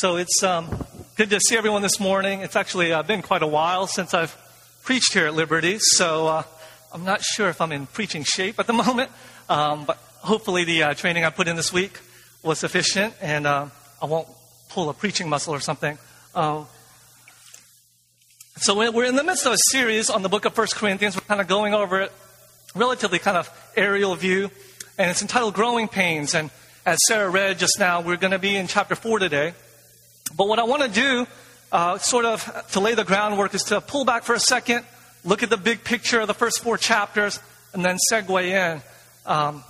So it's um, good to see everyone this morning. It's actually uh, been quite a while since I've preached here at Liberty, so uh, I'm not sure if I'm in preaching shape at the moment, um, but hopefully the uh, training I put in this week was sufficient and uh, I won't pull a preaching muscle or something. Uh, so we're in the midst of a series on the book of First Corinthians. We're kind of going over it, relatively kind of aerial view, and it's entitled Growing Pains. And as Sarah read just now, we're going to be in chapter 4 today. But what I want to do, uh, sort of to lay the groundwork, is to pull back for a second, look at the big picture of the first four chapters, and then segue in. Um,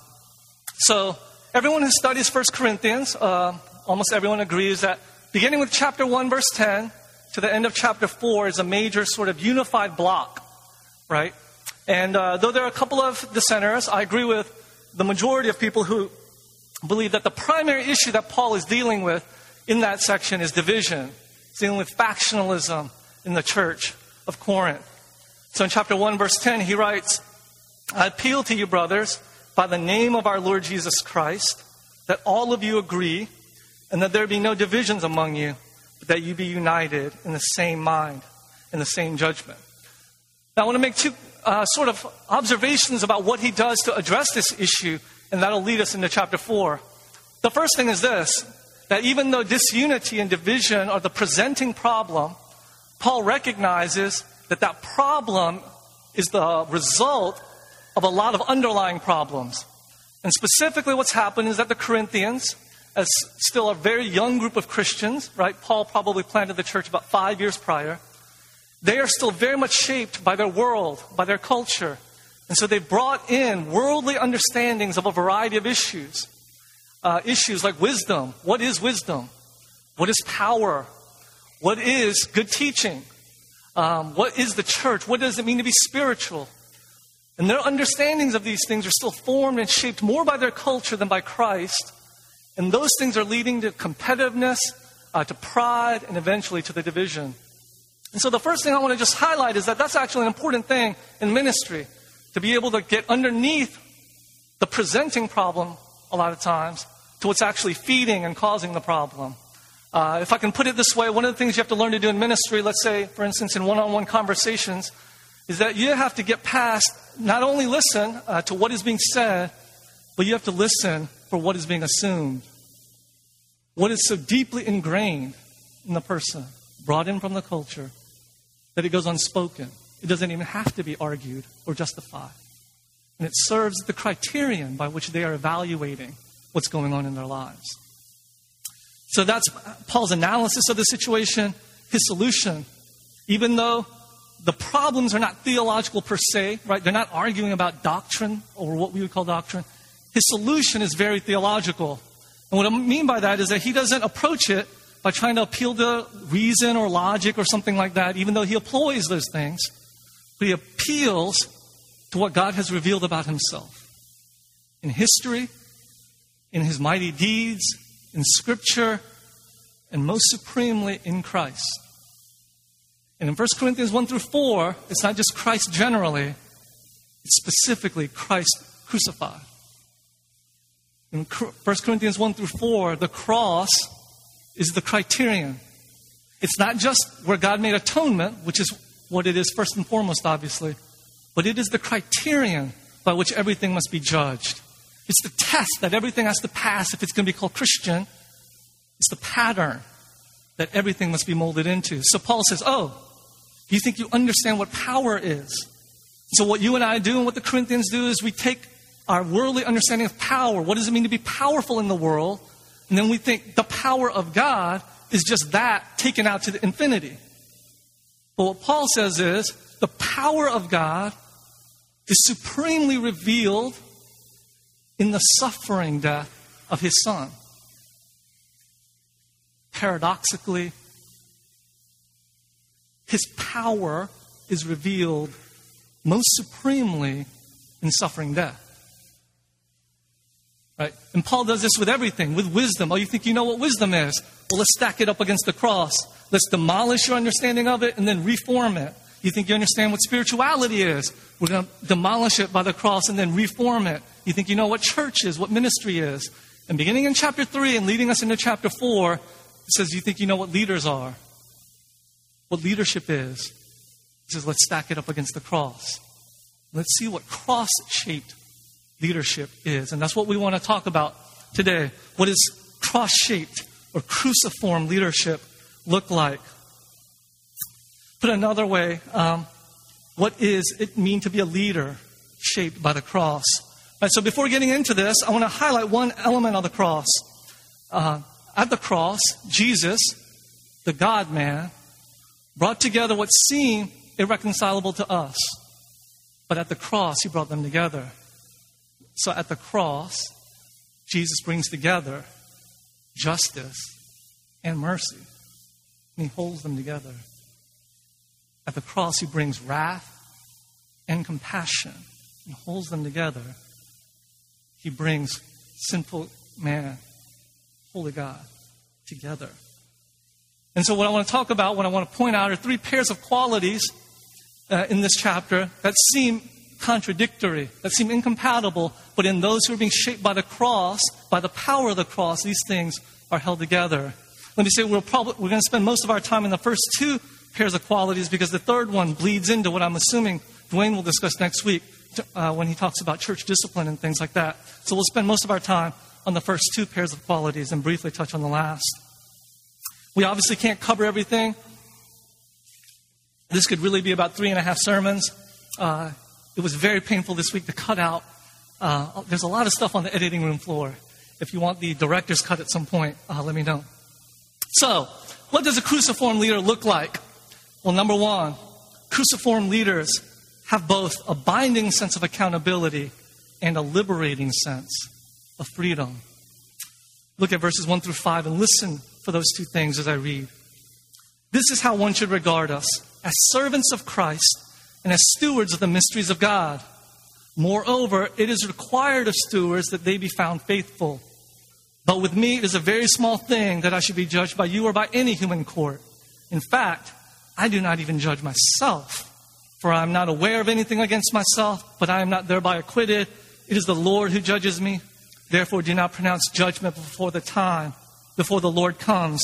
so, everyone who studies First Corinthians, uh, almost everyone agrees that beginning with chapter 1, verse 10, to the end of chapter 4 is a major sort of unified block, right? And uh, though there are a couple of dissenters, I agree with the majority of people who believe that the primary issue that Paul is dealing with in that section is division. It's dealing with factionalism in the church of Corinth. So in chapter 1, verse 10, he writes, I appeal to you, brothers, by the name of our Lord Jesus Christ, that all of you agree and that there be no divisions among you, but that you be united in the same mind, in the same judgment. Now, I want to make two uh, sort of observations about what he does to address this issue, and that'll lead us into chapter 4. The first thing is this that even though disunity and division are the presenting problem, Paul recognizes that that problem is the result of a lot of underlying problems. And specifically, what's happened is that the Corinthians, as still a very young group of Christians, right? Paul probably planted the church about five years prior. They are still very much shaped by their world, by their culture. And so they've brought in worldly understandings of a variety of issues uh, issues like wisdom. What is wisdom? What is power? What is good teaching? Um, what is the church? What does it mean to be spiritual? And their understandings of these things are still formed and shaped more by their culture than by Christ. And those things are leading to competitiveness, uh, to pride, and eventually to the division. And so the first thing I want to just highlight is that that's actually an important thing in ministry to be able to get underneath the presenting problem a lot of times to what's actually feeding and causing the problem. Uh, if I can put it this way, one of the things you have to learn to do in ministry, let's say, for instance, in one on one conversations, is that you have to get past not only listen uh, to what is being said, but you have to listen for what is being assumed. What is so deeply ingrained in the person, brought in from the culture, that it goes unspoken. It doesn't even have to be argued or justified. And it serves the criterion by which they are evaluating what's going on in their lives. So that's Paul's analysis of the situation, his solution. Even though the problems are not theological per se, right? They're not arguing about doctrine or what we would call doctrine. His solution is very theological. And what I mean by that is that he doesn't approach it by trying to appeal to reason or logic or something like that, even though he employs those things. But he appeals to what God has revealed about himself in history, in his mighty deeds, in scripture, and most supremely in Christ. And in 1 Corinthians 1 through 4, it's not just Christ generally, it's specifically Christ crucified. In 1 Corinthians 1 through 4, the cross is the criterion. It's not just where God made atonement, which is what it is first and foremost, obviously, but it is the criterion by which everything must be judged. It's the test that everything has to pass if it's going to be called Christian. It's the pattern that everything must be molded into. So Paul says, Oh, you think you understand what power is? So, what you and I do and what the Corinthians do is we take our worldly understanding of power. What does it mean to be powerful in the world? And then we think the power of God is just that taken out to the infinity. But what Paul says is the power of God is supremely revealed in the suffering death of his son. Paradoxically, his power is revealed most supremely in suffering death. Right? And Paul does this with everything, with wisdom. Oh, you think you know what wisdom is? Well, let's stack it up against the cross. Let's demolish your understanding of it and then reform it. You think you understand what spirituality is? We're going to demolish it by the cross and then reform it. You think you know what church is, what ministry is. And beginning in chapter 3 and leading us into chapter 4, it says, You think you know what leaders are? What leadership is? He says, Let's stack it up against the cross. Let's see what cross shaped leadership is. And that's what we want to talk about today. What does cross shaped or cruciform leadership look like? Put another way, um, what is it mean to be a leader shaped by the cross? Right, so before getting into this, I want to highlight one element of the cross. Uh, at the cross, Jesus, the God man, brought together what seemed irreconcilable to us. But at the cross, he brought them together. So at the cross, Jesus brings together justice and mercy. And he holds them together. At the cross, he brings wrath and compassion and holds them together. He brings sinful man, holy God, together. And so, what I want to talk about, what I want to point out, are three pairs of qualities uh, in this chapter that seem contradictory, that seem incompatible, but in those who are being shaped by the cross, by the power of the cross, these things are held together. Let me say we're, probably, we're going to spend most of our time in the first two pairs of qualities because the third one bleeds into what I'm assuming Dwayne will discuss next week uh, when he talks about church discipline and things like that. So we'll spend most of our time on the first two pairs of qualities and briefly touch on the last. We obviously can't cover everything. This could really be about three and a half sermons. Uh, it was very painful this week to cut out. Uh, there's a lot of stuff on the editing room floor. If you want the director's cut at some point, uh, let me know. So, what does a cruciform leader look like? Well, number one, cruciform leaders have both a binding sense of accountability and a liberating sense of freedom. Look at verses 1 through 5 and listen for those two things as I read. This is how one should regard us as servants of Christ and as stewards of the mysteries of God. Moreover, it is required of stewards that they be found faithful. But with me, it is a very small thing that I should be judged by you or by any human court. In fact, I do not even judge myself, for I am not aware of anything against myself, but I am not thereby acquitted. It is the Lord who judges me. Therefore, do not pronounce judgment before the time, before the Lord comes,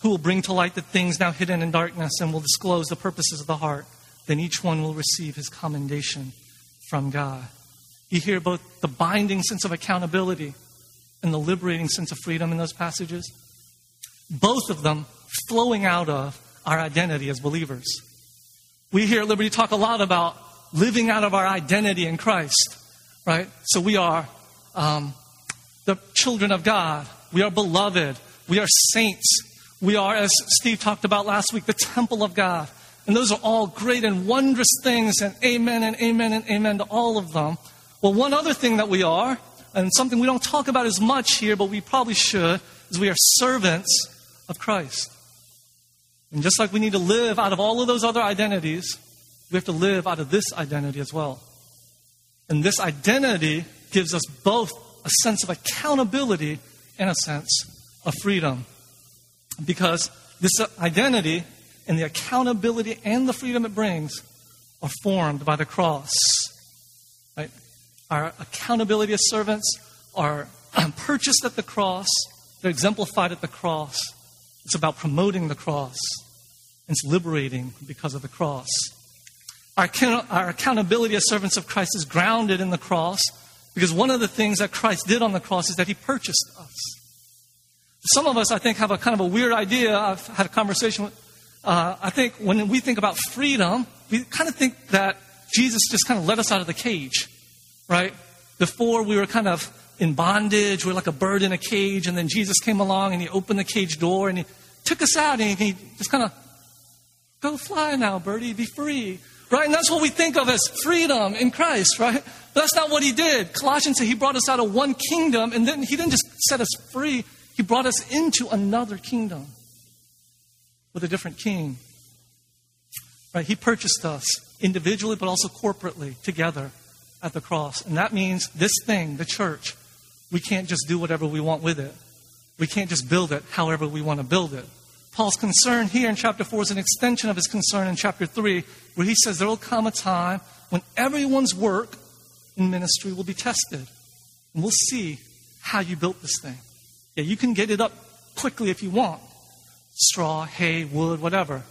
who will bring to light the things now hidden in darkness and will disclose the purposes of the heart. Then each one will receive his commendation from God. You hear both the binding sense of accountability and the liberating sense of freedom in those passages. Both of them flowing out of our identity as believers. We here at Liberty talk a lot about living out of our identity in Christ, right? So we are um, the children of God. We are beloved. We are saints. We are, as Steve talked about last week, the temple of God. And those are all great and wondrous things, and amen and amen and amen to all of them. Well, one other thing that we are, and something we don't talk about as much here, but we probably should, is we are servants of Christ. And just like we need to live out of all of those other identities, we have to live out of this identity as well. And this identity gives us both a sense of accountability and a sense of freedom. Because this identity and the accountability and the freedom it brings are formed by the cross. Right? Our accountability as servants are purchased at the cross, they're exemplified at the cross. It's about promoting the cross, it's liberating because of the cross. Our, our accountability as servants of Christ is grounded in the cross because one of the things that Christ did on the cross is that he purchased us. Some of us, I think, have a kind of a weird idea. I've had a conversation with, uh, I think when we think about freedom, we kind of think that Jesus just kind of let us out of the cage, right? Before we were kind of in bondage, we are like a bird in a cage, and then Jesus came along and he opened the cage door and he took us out and he just kind of, go fly now, birdie, be free. Right? And that's what we think of as freedom in Christ, right? But that's not what he did. Colossians said he brought us out of one kingdom, and then he didn't just set us free, he brought us into another kingdom with a different king. Right? He purchased us individually, but also corporately together at the cross. And that means this thing, the church, we can't just do whatever we want with it. We can't just build it however we want to build it. Paul's concern here in chapter 4 is an extension of his concern in chapter 3, where he says there will come a time when everyone's work in ministry will be tested. And we'll see how you built this thing. Yeah, you can get it up quickly if you want, straw, hay, wood, whatever.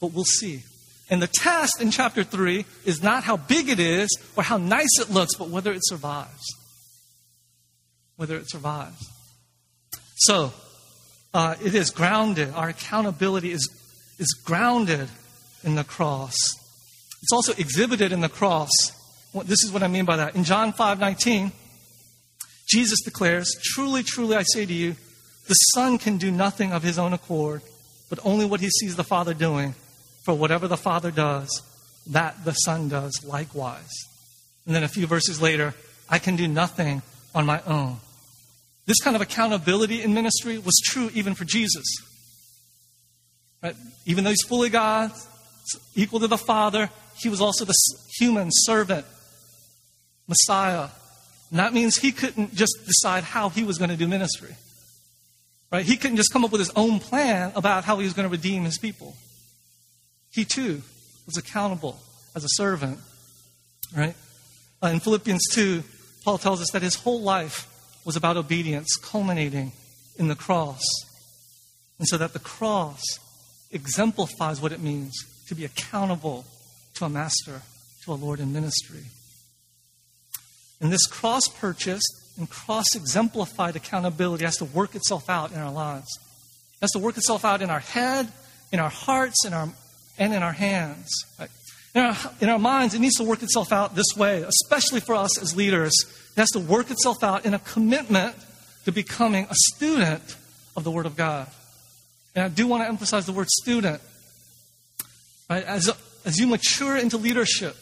But we'll see. And the test in chapter 3 is not how big it is or how nice it looks, but whether it survives. Whether it survives. So, uh, it is grounded. Our accountability is, is grounded in the cross. It's also exhibited in the cross. This is what I mean by that. In John 5 19, Jesus declares, Truly, truly, I say to you, the Son can do nothing of his own accord, but only what he sees the Father doing. For whatever the Father does, that the Son does likewise. And then a few verses later, I can do nothing on my own. This kind of accountability in ministry was true even for Jesus. Right? Even though he's fully God, equal to the Father, he was also the human servant, Messiah. And that means he couldn't just decide how he was going to do ministry. Right? He couldn't just come up with his own plan about how he was going to redeem his people. He too was accountable as a servant. Right? Uh, in Philippians 2, Paul tells us that his whole life was about obedience, culminating in the cross. And so that the cross exemplifies what it means to be accountable to a master, to a Lord in ministry. And this cross purchased and cross exemplified accountability has to work itself out in our lives. It has to work itself out in our head, in our hearts, in our, and in our hands. Right? In, our, in our minds, it needs to work itself out this way, especially for us as leaders. It has to work itself out in a commitment to becoming a student of the Word of God. And I do want to emphasize the word student. Right? As, as you mature into leadership,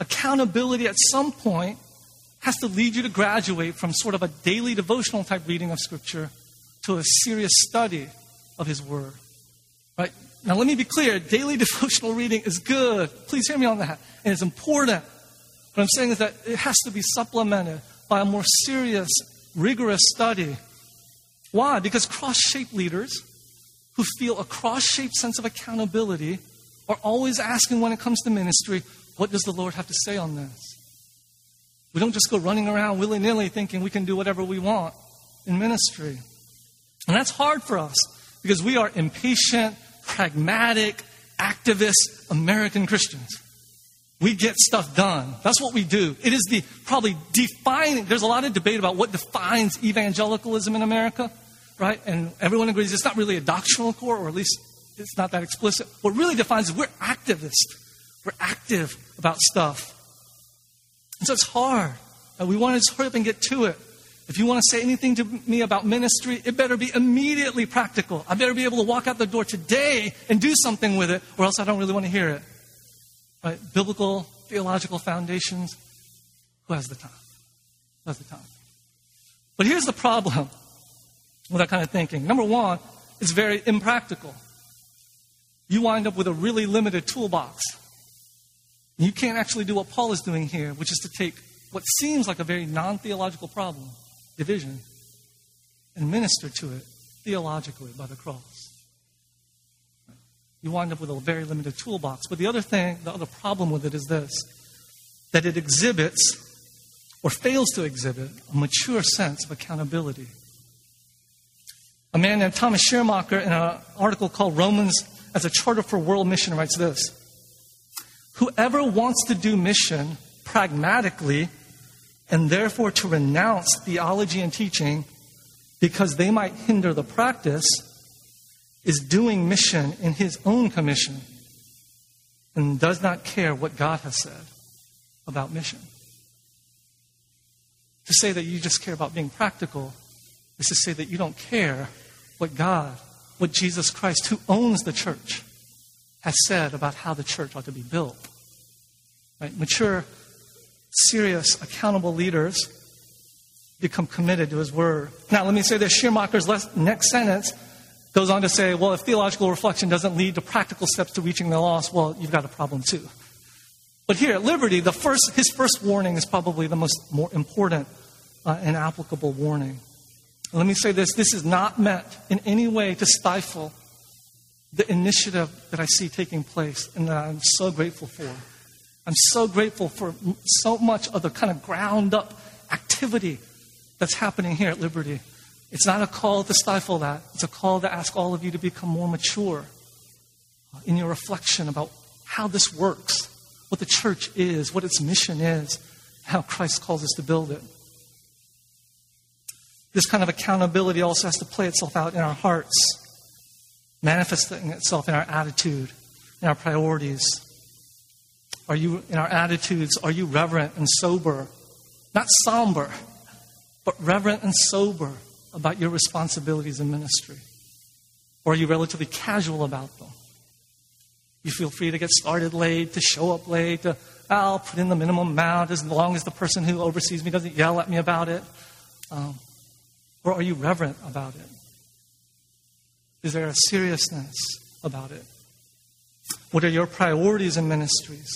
accountability at some point has to lead you to graduate from sort of a daily devotional type reading of Scripture to a serious study of His Word. Right? Now, let me be clear daily devotional reading is good. Please hear me on that. And it's important. What I'm saying is that it has to be supplemented by a more serious, rigorous study. Why? Because cross shaped leaders who feel a cross shaped sense of accountability are always asking when it comes to ministry, what does the Lord have to say on this? We don't just go running around willy nilly thinking we can do whatever we want in ministry. And that's hard for us because we are impatient, pragmatic, activist American Christians. We get stuff done. That's what we do. It is the probably defining, there's a lot of debate about what defines evangelicalism in America, right? And everyone agrees it's not really a doctrinal core, or at least it's not that explicit. What really defines is we're activists. We're active about stuff. And so it's hard. And we want to hurry up and get to it. If you want to say anything to me about ministry, it better be immediately practical. I better be able to walk out the door today and do something with it, or else I don't really want to hear it. Right? Biblical, theological foundations. Who has the time? Who has the time? But here's the problem with that kind of thinking. Number one, it's very impractical. You wind up with a really limited toolbox. You can't actually do what Paul is doing here, which is to take what seems like a very non theological problem, division, and minister to it theologically by the cross. You wind up with a very limited toolbox. But the other thing, the other problem with it is this that it exhibits or fails to exhibit a mature sense of accountability. A man named Thomas Schirrmacher, in an article called Romans as a Charter for World Mission, writes this Whoever wants to do mission pragmatically and therefore to renounce theology and teaching because they might hinder the practice is doing mission in his own commission and does not care what God has said about mission. To say that you just care about being practical is to say that you don't care what God, what Jesus Christ, who owns the church, has said about how the church ought to be built. Right? Mature, serious, accountable leaders become committed to his word. Now, let me say this Schirrmacher's next sentence goes on to say, well, if theological reflection doesn't lead to practical steps to reaching the lost, well, you've got a problem too. But here at Liberty, the first, his first warning is probably the most more important uh, and applicable warning. let me say this this is not meant in any way to stifle the initiative that I see taking place and that I'm so grateful for. I'm so grateful for so much of the kind of ground up activity that's happening here at Liberty. It's not a call to stifle that. It's a call to ask all of you to become more mature uh, in your reflection about how this works, what the church is, what its mission is, how Christ calls us to build it. This kind of accountability also has to play itself out in our hearts, manifesting itself in our attitude, in our priorities. Are you, in our attitudes, are you reverent and sober? Not somber, but reverent and sober about your responsibilities in ministry? Or are you relatively casual about them? You feel free to get started late, to show up late, to, I'll put in the minimum amount as long as the person who oversees me doesn't yell at me about it. Um, or are you reverent about it? Is there a seriousness about it? What are your priorities in ministries?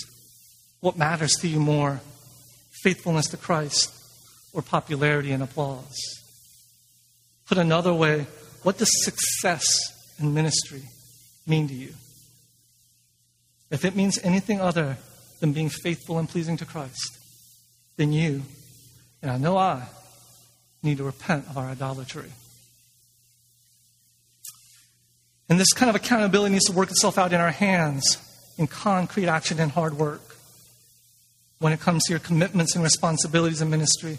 What matters to you more? Faithfulness to Christ or popularity and applause? Put another way, what does success in ministry mean to you? If it means anything other than being faithful and pleasing to Christ, then you, and I know I, need to repent of our idolatry. And this kind of accountability needs to work itself out in our hands in concrete action and hard work. When it comes to your commitments and responsibilities in ministry,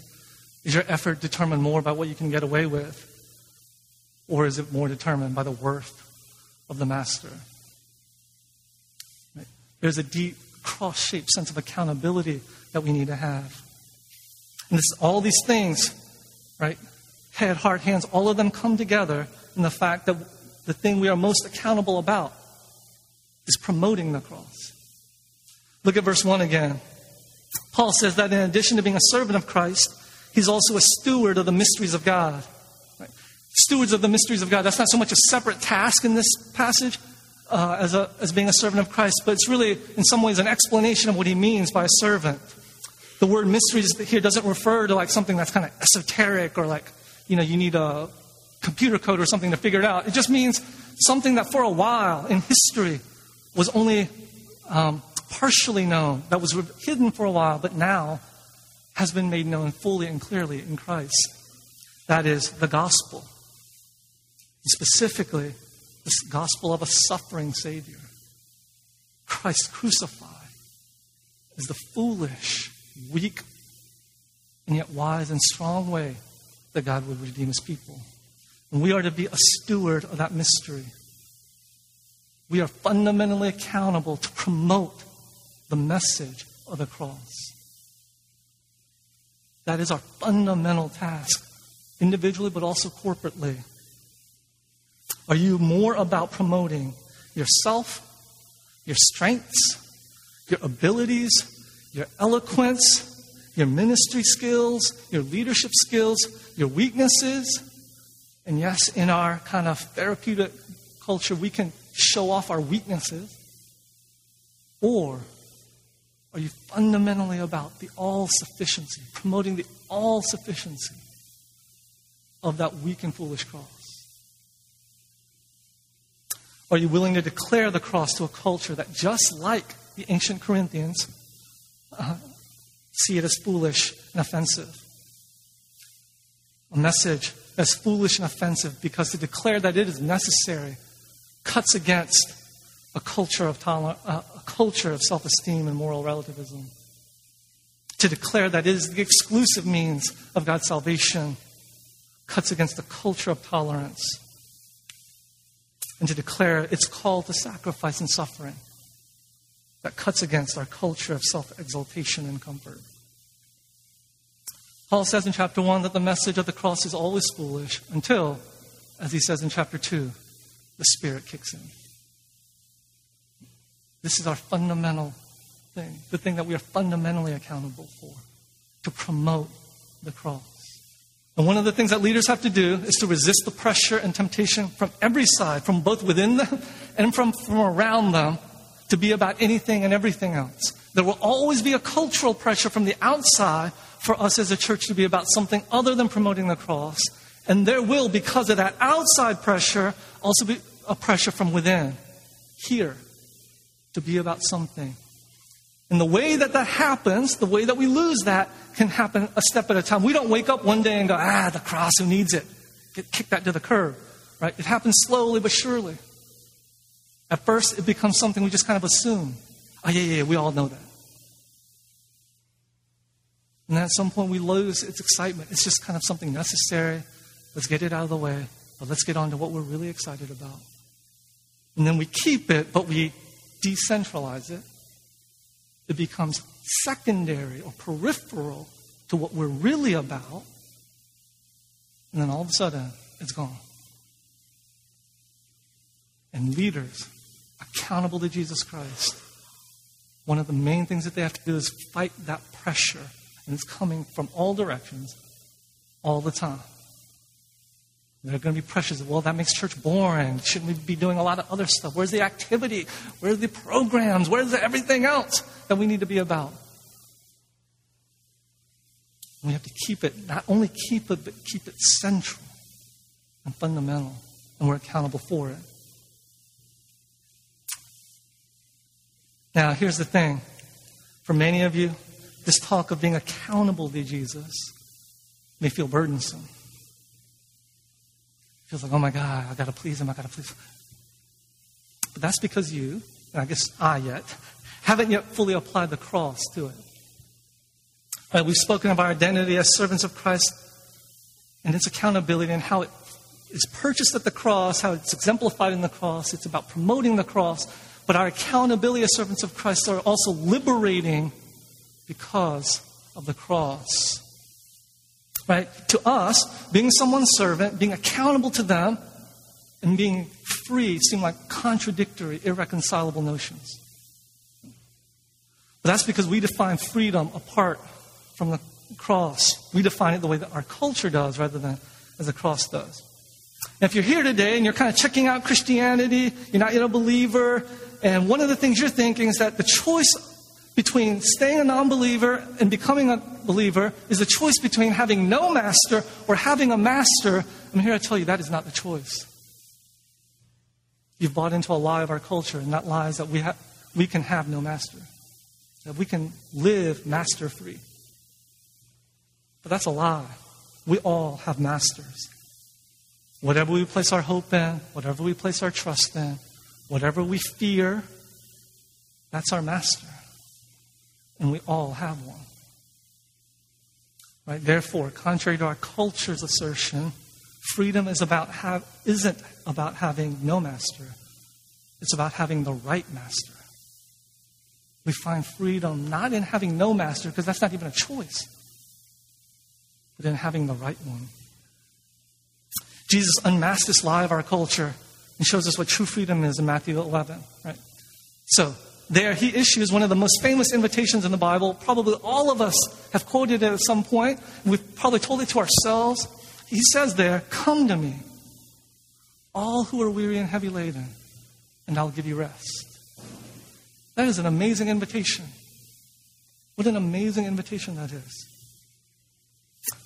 is your effort determined more by what you can get away with? Or is it more determined by the worth of the master? There's a deep, cross shaped sense of accountability that we need to have. And this, all these things, right? Head, heart, hands, all of them come together in the fact that the thing we are most accountable about is promoting the cross. Look at verse 1 again. Paul says that in addition to being a servant of Christ, he's also a steward of the mysteries of God. Stewards of the mysteries of God. That's not so much a separate task in this passage uh, as, a, as being a servant of Christ, but it's really, in some ways, an explanation of what he means by a servant. The word mysteries here doesn't refer to like something that's kind of esoteric or like, you know, you need a computer code or something to figure it out. It just means something that for a while in history was only um, partially known, that was hidden for a while, but now has been made known fully and clearly in Christ. That is the gospel. Specifically, this gospel of a suffering Savior. Christ crucified is the foolish, weak, and yet wise and strong way that God would redeem his people. And we are to be a steward of that mystery. We are fundamentally accountable to promote the message of the cross. That is our fundamental task, individually but also corporately. Are you more about promoting yourself, your strengths, your abilities, your eloquence, your ministry skills, your leadership skills, your weaknesses? And yes, in our kind of therapeutic culture, we can show off our weaknesses. Or are you fundamentally about the all sufficiency, promoting the all sufficiency of that weak and foolish cross? Are you willing to declare the cross to a culture that, just like the ancient Corinthians, uh, see it as foolish and offensive? A message that's foolish and offensive because to declare that it is necessary cuts against a culture of, toler- uh, a culture of self-esteem and moral relativism. To declare that it is the exclusive means of God's salvation cuts against the culture of tolerance and to declare its call to sacrifice and suffering that cuts against our culture of self exaltation and comfort. Paul says in chapter 1 that the message of the cross is always foolish until, as he says in chapter 2, the Spirit kicks in. This is our fundamental thing, the thing that we are fundamentally accountable for, to promote the cross. And one of the things that leaders have to do is to resist the pressure and temptation from every side, from both within them and from, from around them, to be about anything and everything else. There will always be a cultural pressure from the outside for us as a church to be about something other than promoting the cross. And there will, because of that outside pressure, also be a pressure from within, here, to be about something and the way that that happens, the way that we lose that, can happen a step at a time. We don't wake up one day and go, ah, the cross, who needs it? get, kick that to the curb, right? It happens slowly but surely. At first, it becomes something we just kind of assume. Oh, yeah, yeah, yeah, we all know that. And at some point, we lose its excitement. It's just kind of something necessary. Let's get it out of the way, but let's get on to what we're really excited about. And then we keep it, but we decentralize it. It becomes secondary or peripheral to what we're really about. And then all of a sudden, it's gone. And leaders accountable to Jesus Christ, one of the main things that they have to do is fight that pressure. And it's coming from all directions all the time. There are going to be pressures. Well, that makes church boring. Shouldn't we be doing a lot of other stuff? Where's the activity? Where's the programs? Where's everything else that we need to be about? We have to keep it, not only keep it, but keep it central and fundamental. And we're accountable for it. Now, here's the thing. For many of you, this talk of being accountable to Jesus may feel burdensome. Feels like, oh my God, I've got to please him, I've got to please him. But that's because you, and I guess I yet, haven't yet fully applied the cross to it. Right, we've spoken of our identity as servants of Christ and its accountability and how it is purchased at the cross, how it's exemplified in the cross. It's about promoting the cross. But our accountability as servants of Christ are also liberating because of the cross. Right? To us, being someone's servant, being accountable to them, and being free seem like contradictory, irreconcilable notions. But that's because we define freedom apart from the cross. We define it the way that our culture does rather than as the cross does. And if you're here today and you're kind of checking out Christianity, you're not yet a believer, and one of the things you're thinking is that the choice between staying a non believer and becoming a believer is a choice between having no master or having a master. I'm here to tell you that is not the choice. You've bought into a lie of our culture, and that lie is that we, ha- we can have no master, that we can live master free. But that's a lie. We all have masters. Whatever we place our hope in, whatever we place our trust in, whatever we fear, that's our master. And we all have one. Right? Therefore, contrary to our culture's assertion, freedom is about have, isn't about having no master. It's about having the right master. We find freedom not in having no master, because that's not even a choice, but in having the right one. Jesus unmasked this lie of our culture and shows us what true freedom is in Matthew 11. Right? So, there he issues one of the most famous invitations in the Bible. Probably all of us have quoted it at some point. We've probably told it to ourselves. He says there, Come to me, all who are weary and heavy laden, and I'll give you rest. That is an amazing invitation. What an amazing invitation that is.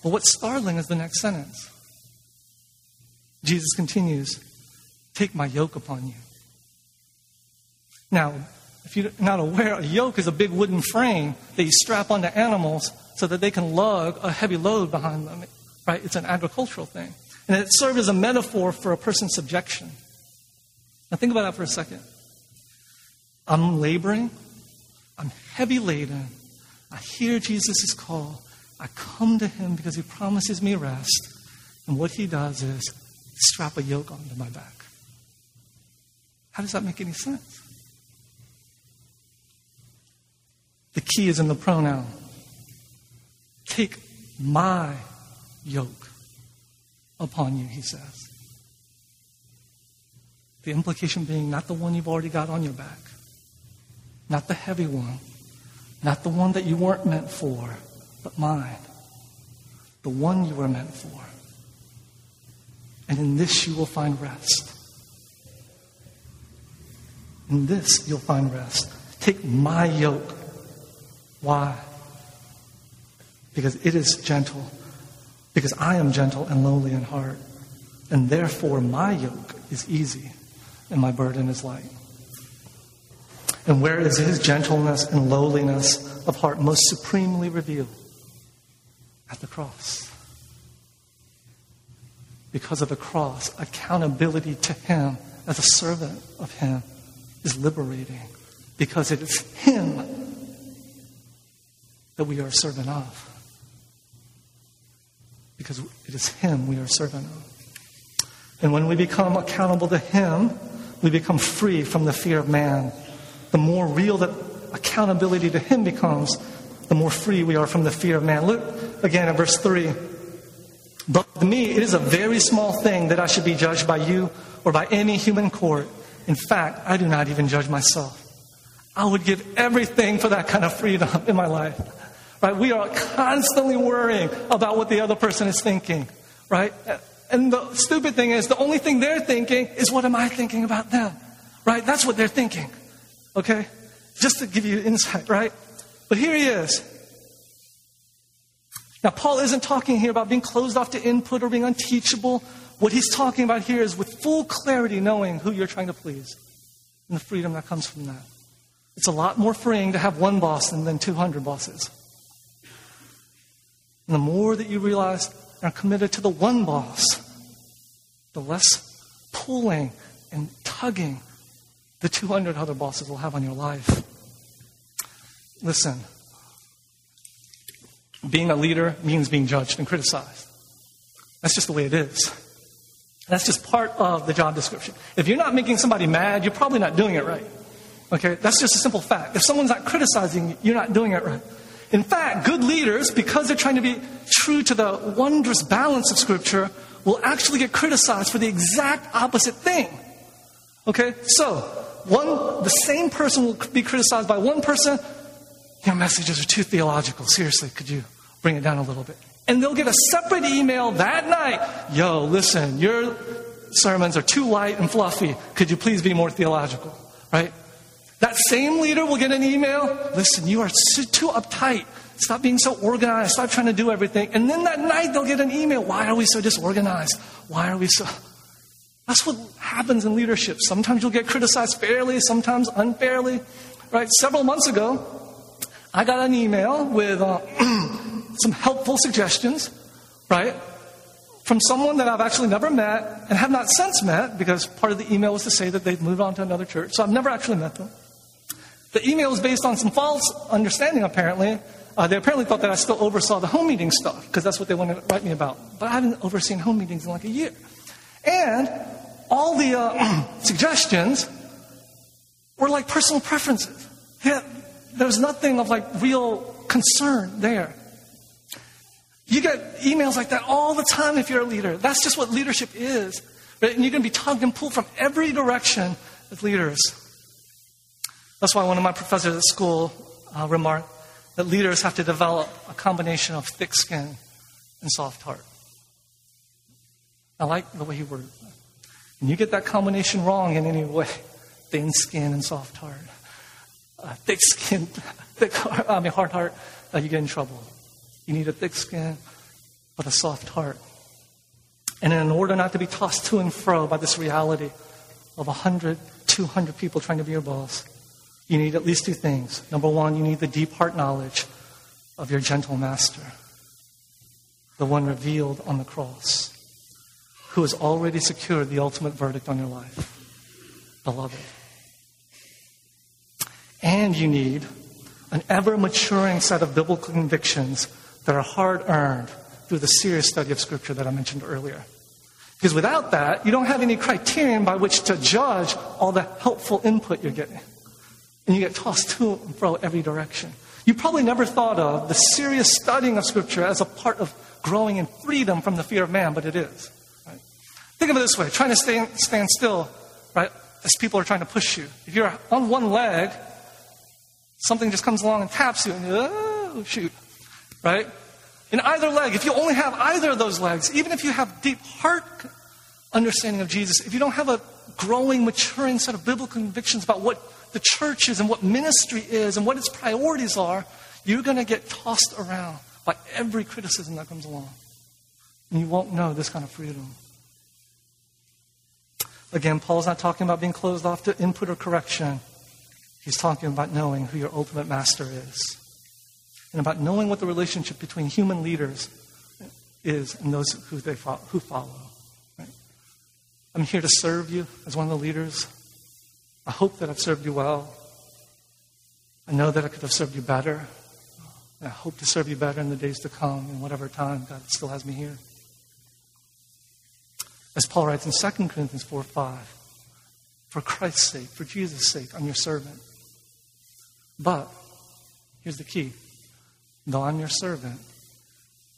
But what's startling is the next sentence. Jesus continues, Take my yoke upon you. Now, if you're not aware, a yoke is a big wooden frame that you strap onto animals so that they can lug a heavy load behind them. Right? It's an agricultural thing. And it served as a metaphor for a person's subjection. Now think about that for a second. I'm laboring. I'm heavy laden. I hear Jesus' call. I come to him because he promises me rest. And what he does is strap a yoke onto my back. How does that make any sense? The key is in the pronoun. Take my yoke upon you, he says. The implication being not the one you've already got on your back, not the heavy one, not the one that you weren't meant for, but mine, the one you were meant for. And in this you will find rest. In this you'll find rest. Take my yoke. Why? Because it is gentle. Because I am gentle and lowly in heart. And therefore my yoke is easy and my burden is light. And where is his gentleness and lowliness of heart most supremely revealed? At the cross. because of the cross, accountability to Him as a servant of Him is liberating because it is Him that we are a servant of. Because it is Him we are servant of. And when we become accountable to Him, we become free from the fear of man. The more real that accountability to Him becomes, the more free we are from the fear of man. Look again at verse 3. But to me, it is a very small thing that I should be judged by you or by any human court. In fact, I do not even judge myself. I would give everything for that kind of freedom in my life. Right? We are constantly worrying about what the other person is thinking. Right? And the stupid thing is, the only thing they're thinking is what am I thinking about them? Right? That's what they're thinking. Okay? Just to give you insight, right? But here he is. Now, Paul isn't talking here about being closed off to input or being unteachable. What he's talking about here is with full clarity knowing who you're trying to please and the freedom that comes from that. It's a lot more freeing to have one boss than, than 200 bosses. And the more that you realize and are committed to the one boss, the less pulling and tugging the 200 other bosses will have on your life. Listen, being a leader means being judged and criticized. That's just the way it is. That's just part of the job description. If you're not making somebody mad, you're probably not doing it right. Okay? That's just a simple fact. If someone's not criticizing you, you're not doing it right. In fact, good leaders, because they're trying to be true to the wondrous balance of Scripture, will actually get criticized for the exact opposite thing. Okay? So, one, the same person will be criticized by one person, your messages are too theological. Seriously, could you bring it down a little bit? And they'll get a separate email that night. Yo, listen, your sermons are too light and fluffy. Could you please be more theological? Right? Same leader will get an email. Listen, you are too uptight. Stop being so organized. Stop trying to do everything. And then that night they'll get an email. Why are we so disorganized? Why are we so. That's what happens in leadership. Sometimes you'll get criticized fairly, sometimes unfairly. Right? Several months ago, I got an email with uh, some helpful suggestions, right? From someone that I've actually never met and have not since met because part of the email was to say that they've moved on to another church. So I've never actually met them. The email was based on some false understanding, apparently. Uh, they apparently thought that I still oversaw the home meeting stuff because that's what they wanted to write me about. But I haven't overseen home meetings in like a year. And all the uh, suggestions were like personal preferences. Yeah, there's nothing of like real concern there. You get emails like that all the time if you're a leader. That's just what leadership is. Right? And you're going to be tugged and pulled from every direction as leaders. That's why one of my professors at school uh, remarked that leaders have to develop a combination of thick skin and soft heart. I like the way he worded that. And you get that combination wrong in any way thin skin and soft heart uh, thick skin, thick heart, I mean hard heart, uh, you get in trouble. You need a thick skin, but a soft heart. And in order not to be tossed to and fro by this reality of 100, 200 people trying to be your boss, you need at least two things. Number one, you need the deep heart knowledge of your gentle master, the one revealed on the cross, who has already secured the ultimate verdict on your life. Beloved. And you need an ever maturing set of biblical convictions that are hard earned through the serious study of Scripture that I mentioned earlier. Because without that, you don't have any criterion by which to judge all the helpful input you're getting. And you get tossed to and fro every direction. You probably never thought of the serious studying of Scripture as a part of growing in freedom from the fear of man, but it is. Right? Think of it this way trying to stay, stand still, right, as people are trying to push you. If you're on one leg, something just comes along and taps you, and you, oh, shoot, right? In either leg, if you only have either of those legs, even if you have deep heart understanding of Jesus, if you don't have a growing, maturing set of biblical convictions about what the church is and what ministry is and what its priorities are, you're going to get tossed around by every criticism that comes along. And you won't know this kind of freedom. Again, Paul's not talking about being closed off to input or correction. He's talking about knowing who your ultimate master is and about knowing what the relationship between human leaders is and those who, they fo- who follow. I'm here to serve you as one of the leaders. I hope that I've served you well. I know that I could have served you better. I hope to serve you better in the days to come, in whatever time God still has me here. As Paul writes in 2 Corinthians 4 5, for Christ's sake, for Jesus' sake, I'm your servant. But here's the key though I'm your servant,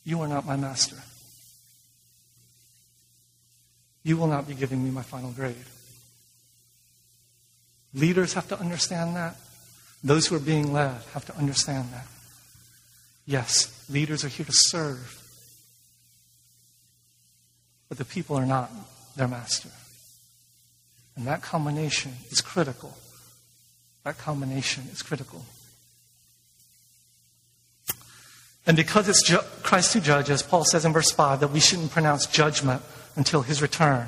you are not my master. You will not be giving me my final grade. Leaders have to understand that. Those who are being led have to understand that. Yes, leaders are here to serve, but the people are not their master. And that combination is critical. That combination is critical. And because it's ju- Christ who judges, Paul says in verse 5 that we shouldn't pronounce judgment until his return.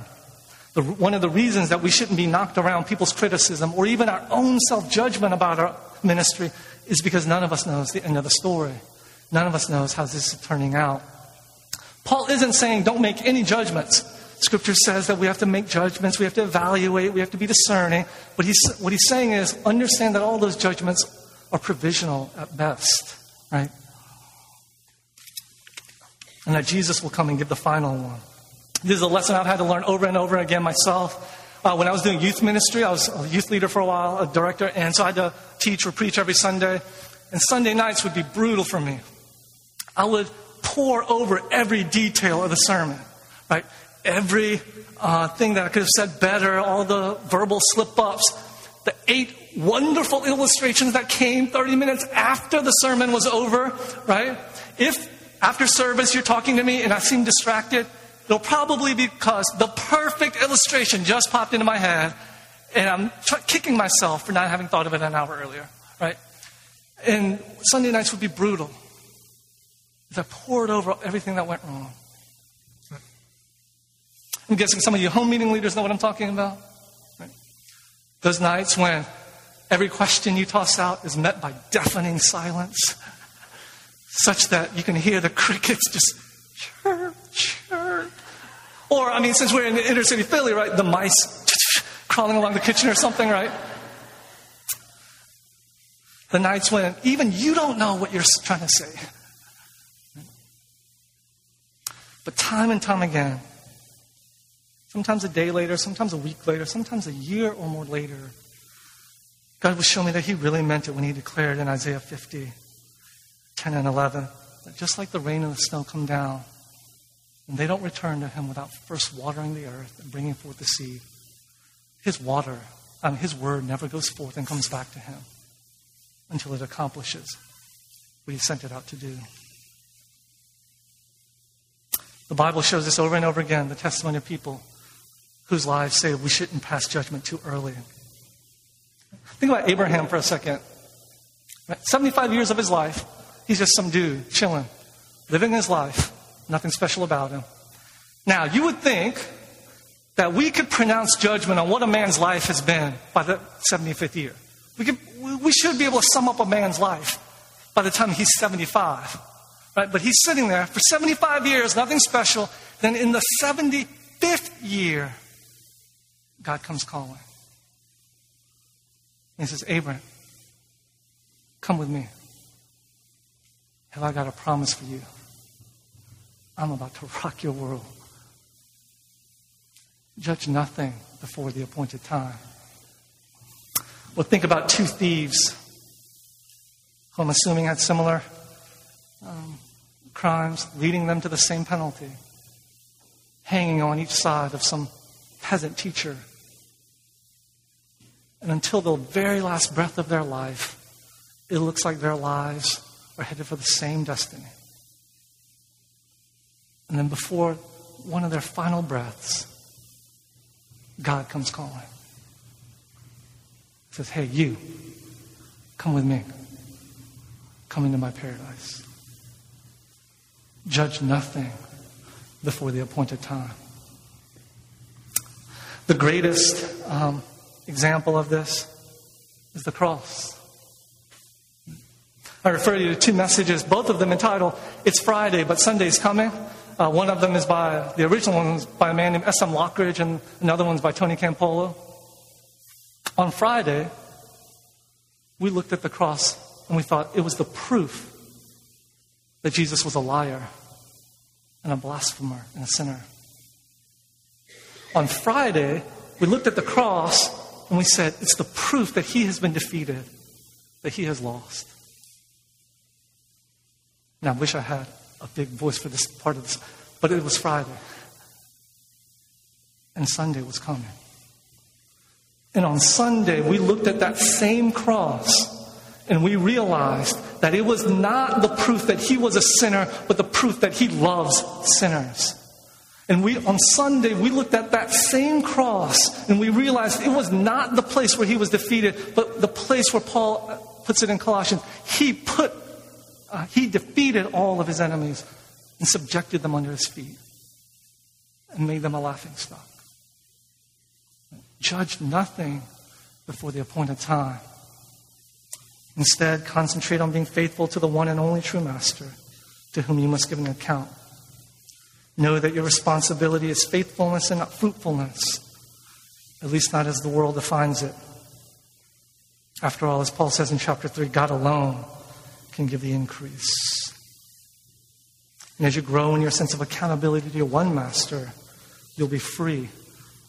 The, one of the reasons that we shouldn't be knocked around people's criticism or even our own self judgment about our ministry is because none of us knows the end of the story. None of us knows how this is turning out. Paul isn't saying don't make any judgments. Scripture says that we have to make judgments, we have to evaluate, we have to be discerning. But he's, what he's saying is understand that all those judgments are provisional at best, right? And that Jesus will come and give the final one. This is a lesson I've had to learn over and over again myself. Uh, when I was doing youth ministry, I was a youth leader for a while, a director, and so I had to teach or preach every Sunday. And Sunday nights would be brutal for me. I would pore over every detail of the sermon, right? Every uh, thing that I could have said better, all the verbal slip ups, the eight wonderful illustrations that came 30 minutes after the sermon was over, right? If after service you're talking to me and I seem distracted, it'll probably be because the perfect illustration just popped into my head and I'm kicking myself for not having thought of it an hour earlier, right? And Sunday nights would be brutal. As I pored over everything that went wrong. I'm guessing some of you home meeting leaders know what I'm talking about. Right? Those nights when every question you toss out is met by deafening silence, such that you can hear the crickets just chirp, chirp. Or, I mean, since we're in inner city Philly, right, the mice crawling along the kitchen or something, right? The nights when even you don't know what you're trying to say. But time and time again, sometimes a day later, sometimes a week later, sometimes a year or more later, God would show me that He really meant it when He declared in Isaiah 50, 10 and 11, that just like the rain and the snow come down, and they don't return to Him without first watering the earth and bringing forth the seed, His water, um, His word never goes forth and comes back to Him until it accomplishes what He sent it out to do. The Bible shows us over and over again the testimony of people whose lives say we shouldn't pass judgment too early. Think about Abraham for a second. 75 years of his life, he's just some dude chilling, living his life, nothing special about him. Now, you would think that we could pronounce judgment on what a man's life has been by the 75th year. We, could, we should be able to sum up a man's life by the time he's 75. Right? But he's sitting there for 75 years, nothing special. Then in the 75th year, God comes calling. And he says, Abraham, come with me. Have I got a promise for you? I'm about to rock your world. Judge nothing before the appointed time. Well, think about two thieves who I'm assuming had similar um, crimes, leading them to the same penalty, hanging on each side of some peasant teacher. And until the very last breath of their life, it looks like their lives are headed for the same destiny. And then before one of their final breaths, God comes calling. He says, Hey, you, come with me. Come into my paradise. Judge nothing before the appointed time. The greatest um, example of this is the cross. I refer you to two messages, both of them entitled It's Friday, but Sunday's Coming. Uh, one of them is by, the original one is by a man named S.M. Lockridge, and another one's by Tony Campolo. On Friday, we looked at the cross and we thought it was the proof that Jesus was a liar and a blasphemer and a sinner. On Friday, we looked at the cross and we said it's the proof that he has been defeated, that he has lost. And I wish I had a big voice for this part of this, but it was Friday. And Sunday was coming. And on Sunday, we looked at that same cross and we realized that it was not the proof that he was a sinner, but the proof that he loves sinners. And we, on Sunday, we looked at that same cross and we realized it was not the place where he was defeated, but the place where Paul puts it in Colossians. He put, uh, he defeated all of his enemies and subjected them under his feet and made them a laughing stock. Judge nothing before the appointed time. Instead, concentrate on being faithful to the one and only true Master to whom you must give an account. Know that your responsibility is faithfulness and not fruitfulness, at least not as the world defines it. After all, as Paul says in chapter 3, God alone can give the increase. And as you grow in your sense of accountability to your one master, you'll be free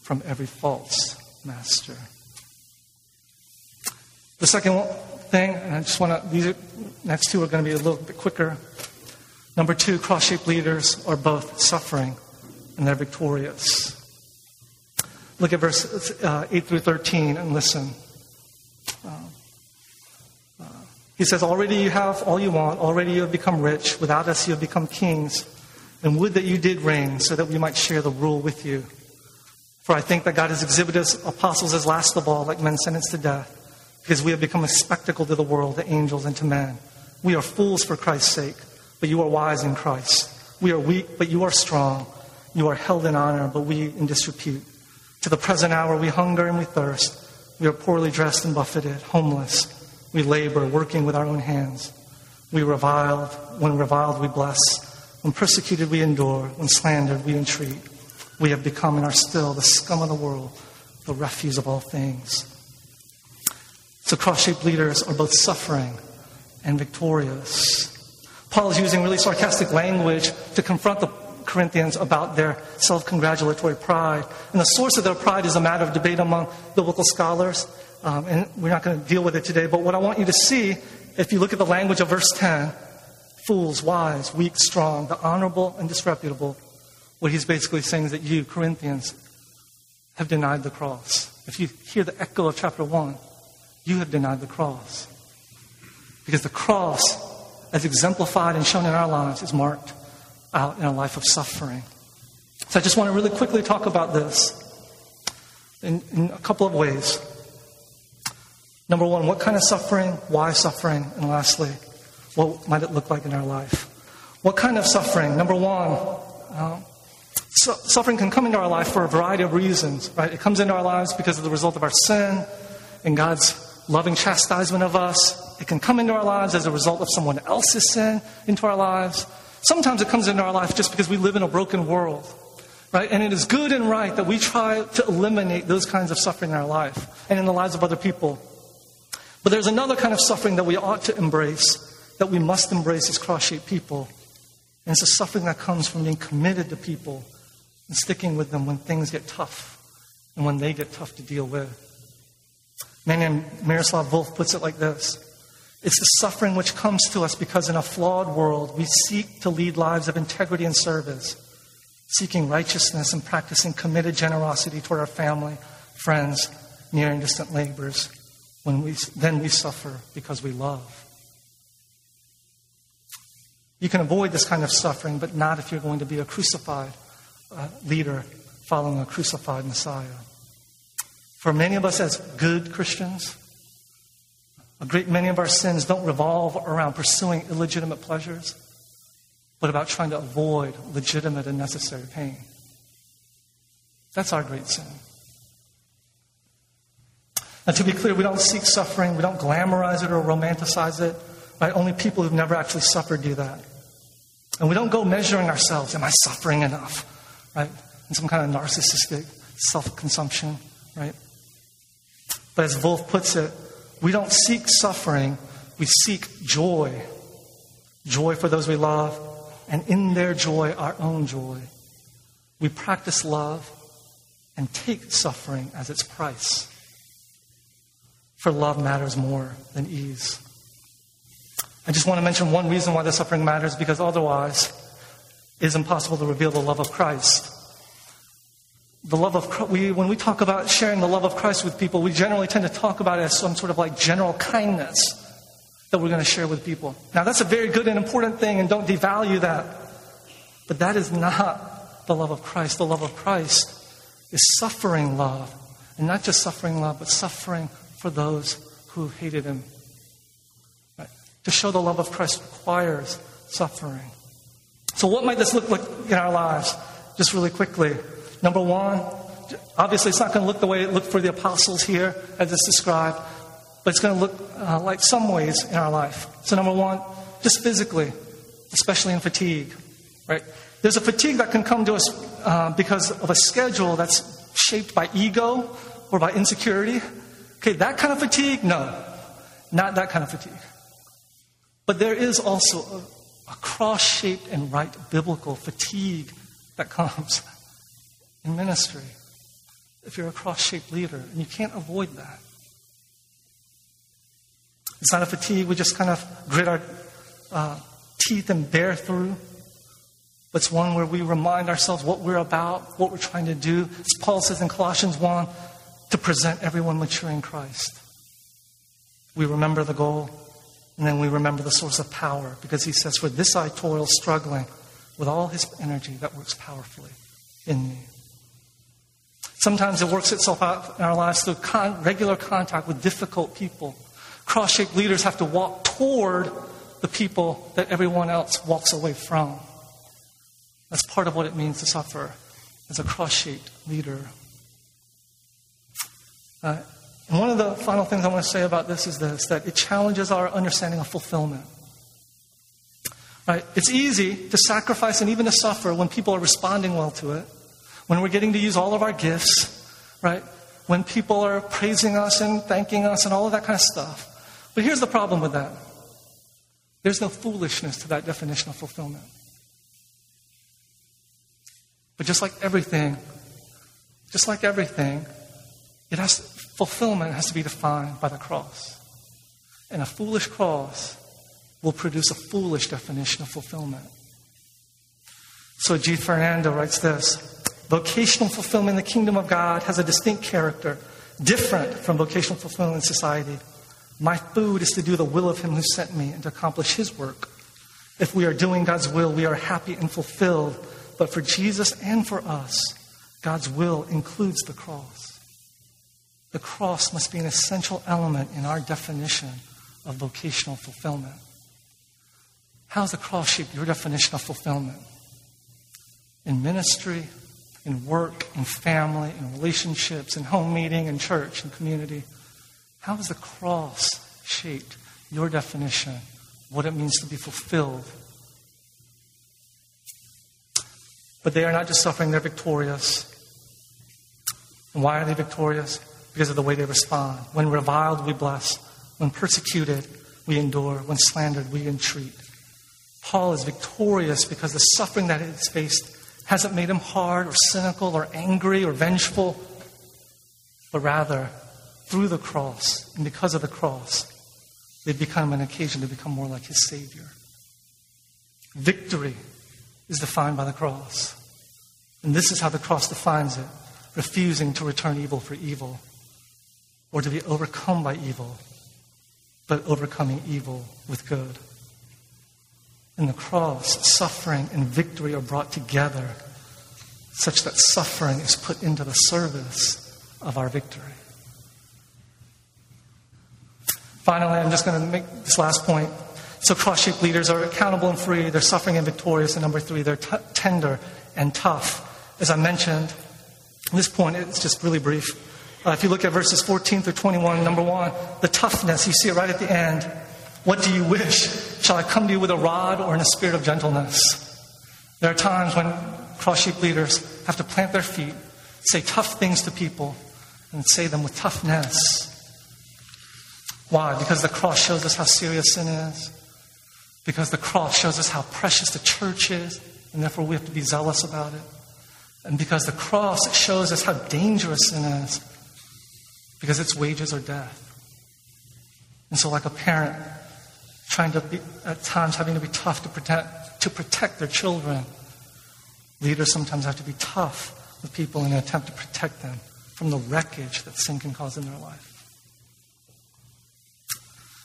from every false master. The second thing, and I just want to, these are, next two are going to be a little bit quicker. Number two, cross shaped leaders are both suffering and they're victorious. Look at verse uh, 8 through 13 and listen. Uh, he says, Already you have all you want. Already you have become rich. Without us, you have become kings. And would that you did reign so that we might share the rule with you. For I think that God has exhibited us apostles as last of all, like men sentenced to death, because we have become a spectacle to the world, to angels, and to men. We are fools for Christ's sake, but you are wise in Christ. We are weak, but you are strong. You are held in honor, but we in disrepute. To the present hour, we hunger and we thirst. We are poorly dressed and buffeted, homeless. We labor, working with our own hands. We revile. When reviled, we bless. When persecuted, we endure. When slandered, we entreat we have become and are still the scum of the world, the refuse of all things. So cross shaped leaders are both suffering and victorious. Paul is using really sarcastic language to confront the Corinthians about their self congratulatory pride. And the source of their pride is a matter of debate among biblical scholars. Um, and we're not going to deal with it today. But what I want you to see, if you look at the language of verse 10 fools, wise, weak, strong, the honorable and disreputable, what he's basically saying is that you, Corinthians, have denied the cross. If you hear the echo of chapter 1, you have denied the cross. Because the cross, as exemplified and shown in our lives, is marked out in a life of suffering. So I just want to really quickly talk about this in, in a couple of ways. Number one, what kind of suffering? Why suffering? And lastly, what might it look like in our life? What kind of suffering? Number one, uh, suffering can come into our life for a variety of reasons, right? It comes into our lives because of the result of our sin and God's loving chastisement of us. It can come into our lives as a result of someone else's sin into our lives. Sometimes it comes into our life just because we live in a broken world, right? And it is good and right that we try to eliminate those kinds of suffering in our life and in the lives of other people. But there's another kind of suffering that we ought to embrace, that we must embrace as cross shaped people. And it's a suffering that comes from being committed to people and sticking with them when things get tough and when they get tough to deal with. Man named Miroslav Volf puts it like this It's the suffering which comes to us because in a flawed world we seek to lead lives of integrity and service, seeking righteousness and practicing committed generosity toward our family, friends, near and distant neighbors. When we, then we suffer because we love. You can avoid this kind of suffering, but not if you're going to be a crucified uh, leader following a crucified Messiah. For many of us as good Christians, a great many of our sins don't revolve around pursuing illegitimate pleasures, but about trying to avoid legitimate and necessary pain. That's our great sin. And to be clear, we don't seek suffering, we don't glamorize it or romanticize it. Right? Only people who've never actually suffered do that. And we don't go measuring ourselves. Am I suffering enough? Right? In some kind of narcissistic self consumption, right? But as Volf puts it, we don't seek suffering, we seek joy. Joy for those we love, and in their joy, our own joy. We practice love and take suffering as its price. For love matters more than ease. I just want to mention one reason why the suffering matters because otherwise it is impossible to reveal the love of Christ. The love of we, when we talk about sharing the love of Christ with people, we generally tend to talk about it as some sort of like general kindness that we're going to share with people. Now, that's a very good and important thing, and don't devalue that. But that is not the love of Christ. The love of Christ is suffering love. And not just suffering love, but suffering for those who hated him. Right? To show the love of Christ requires suffering. So, what might this look like in our lives? Just really quickly. Number one, obviously, it's not going to look the way it looked for the apostles here, as it's described, but it's going to look uh, like some ways in our life. So, number one, just physically, especially in fatigue, right? There's a fatigue that can come to us uh, because of a schedule that's shaped by ego or by insecurity. Okay, that kind of fatigue? No, not that kind of fatigue. But there is also a, a cross shaped and right biblical fatigue that comes in ministry if you're a cross shaped leader, and you can't avoid that. It's not a fatigue we just kind of grit our uh, teeth and bear through. But it's one where we remind ourselves what we're about, what we're trying to do. As Paul says in Colossians 1, to present everyone mature in Christ. We remember the goal, and then we remember the source of power, because he says, For this I toil, struggling with all his energy that works powerfully in me. Sometimes it works itself out in our lives through con- regular contact with difficult people. Cross shaped leaders have to walk toward the people that everyone else walks away from. That's part of what it means to suffer as a cross shaped leader. Uh, and one of the final things I want to say about this is this that it challenges our understanding of fulfillment. Right? It's easy to sacrifice and even to suffer when people are responding well to it, when we're getting to use all of our gifts, right? When people are praising us and thanking us and all of that kind of stuff. But here's the problem with that there's no foolishness to that definition of fulfillment. But just like everything, just like everything, it has fulfillment has to be defined by the cross. And a foolish cross will produce a foolish definition of fulfillment. So Ajith Fernando writes this Vocational fulfillment in the kingdom of God has a distinct character, different from vocational fulfillment in society. My food is to do the will of Him who sent me and to accomplish His work. If we are doing God's will, we are happy and fulfilled. But for Jesus and for us, God's will includes the cross. The cross must be an essential element in our definition of vocational fulfillment. How does the cross shaped your definition of fulfillment? In ministry, in work, in family, in relationships, in home meeting, in church, in community. How has the cross shaped your definition of what it means to be fulfilled? But they are not just suffering, they're victorious. And why are they victorious? Because of the way they respond. When reviled, we bless. When persecuted, we endure. When slandered, we entreat. Paul is victorious because the suffering that he has faced hasn't made him hard or cynical or angry or vengeful, but rather, through the cross and because of the cross, they've become an occasion to become more like his Savior. Victory is defined by the cross. And this is how the cross defines it refusing to return evil for evil or to be overcome by evil, but overcoming evil with good. In the cross, suffering and victory are brought together such that suffering is put into the service of our victory. Finally, I'm just going to make this last point. So, cross shaped leaders are accountable and free, they're suffering and victorious. And number three, they're t- tender and tough. As I mentioned, this point, it's just really brief. Uh, if you look at verses 14 through 21, number one, the toughness, you see it right at the end. What do you wish? Shall I come to you with a rod or in a spirit of gentleness? There are times when cross sheep leaders have to plant their feet, say tough things to people, and say them with toughness. Why? Because the cross shows us how serious sin is. Because the cross shows us how precious the church is, and therefore we have to be zealous about it. And because the cross shows us how dangerous sin is, because its wages are death. And so, like a parent trying to be, at times, having to be tough to protect, to protect their children, leaders sometimes have to be tough with people in an attempt to protect them from the wreckage that sin can cause in their life.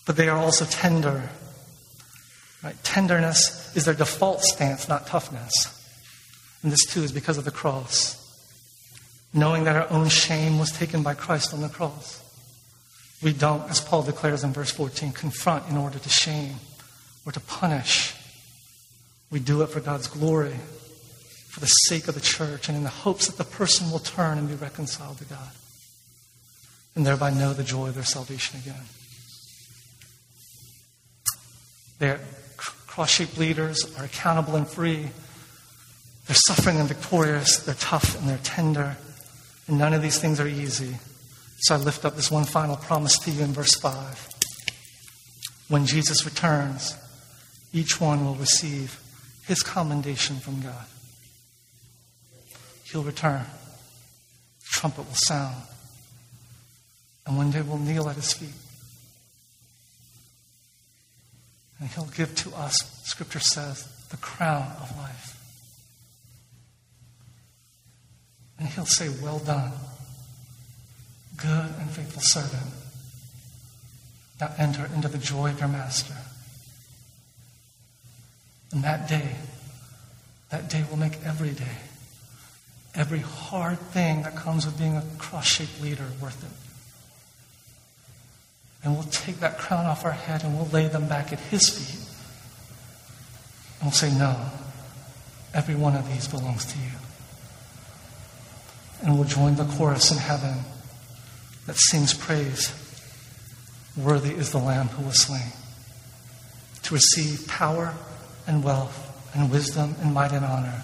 But they are also tender. Right? Tenderness is their default stance, not toughness. And this too is because of the cross. Knowing that our own shame was taken by Christ on the cross. We don't, as Paul declares in verse 14, confront in order to shame or to punish. We do it for God's glory, for the sake of the church, and in the hopes that the person will turn and be reconciled to God, and thereby know the joy of their salvation again. Their cross shaped leaders are accountable and free. They're suffering and victorious. They're tough and they're tender. And none of these things are easy. So I lift up this one final promise to you in verse 5. When Jesus returns, each one will receive his commendation from God. He'll return. The trumpet will sound. And one day we'll kneel at his feet. And he'll give to us, Scripture says, the crown of life. And he'll say, Well done, good and faithful servant. Now enter into the joy of your master. And that day, that day will make every day, every hard thing that comes with being a cross shaped leader worth it. And we'll take that crown off our head and we'll lay them back at his feet. And we'll say, No, every one of these belongs to you. And we'll join the chorus in heaven that sings praise. Worthy is the Lamb who was slain to receive power and wealth and wisdom and might and honor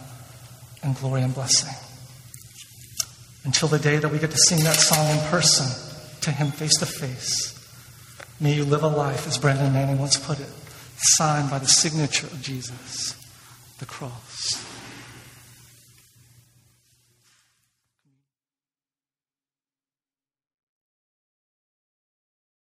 and glory and blessing. Until the day that we get to sing that song in person to Him face to face, may you live a life, as Brennan Manning once put it, signed by the signature of Jesus, the cross.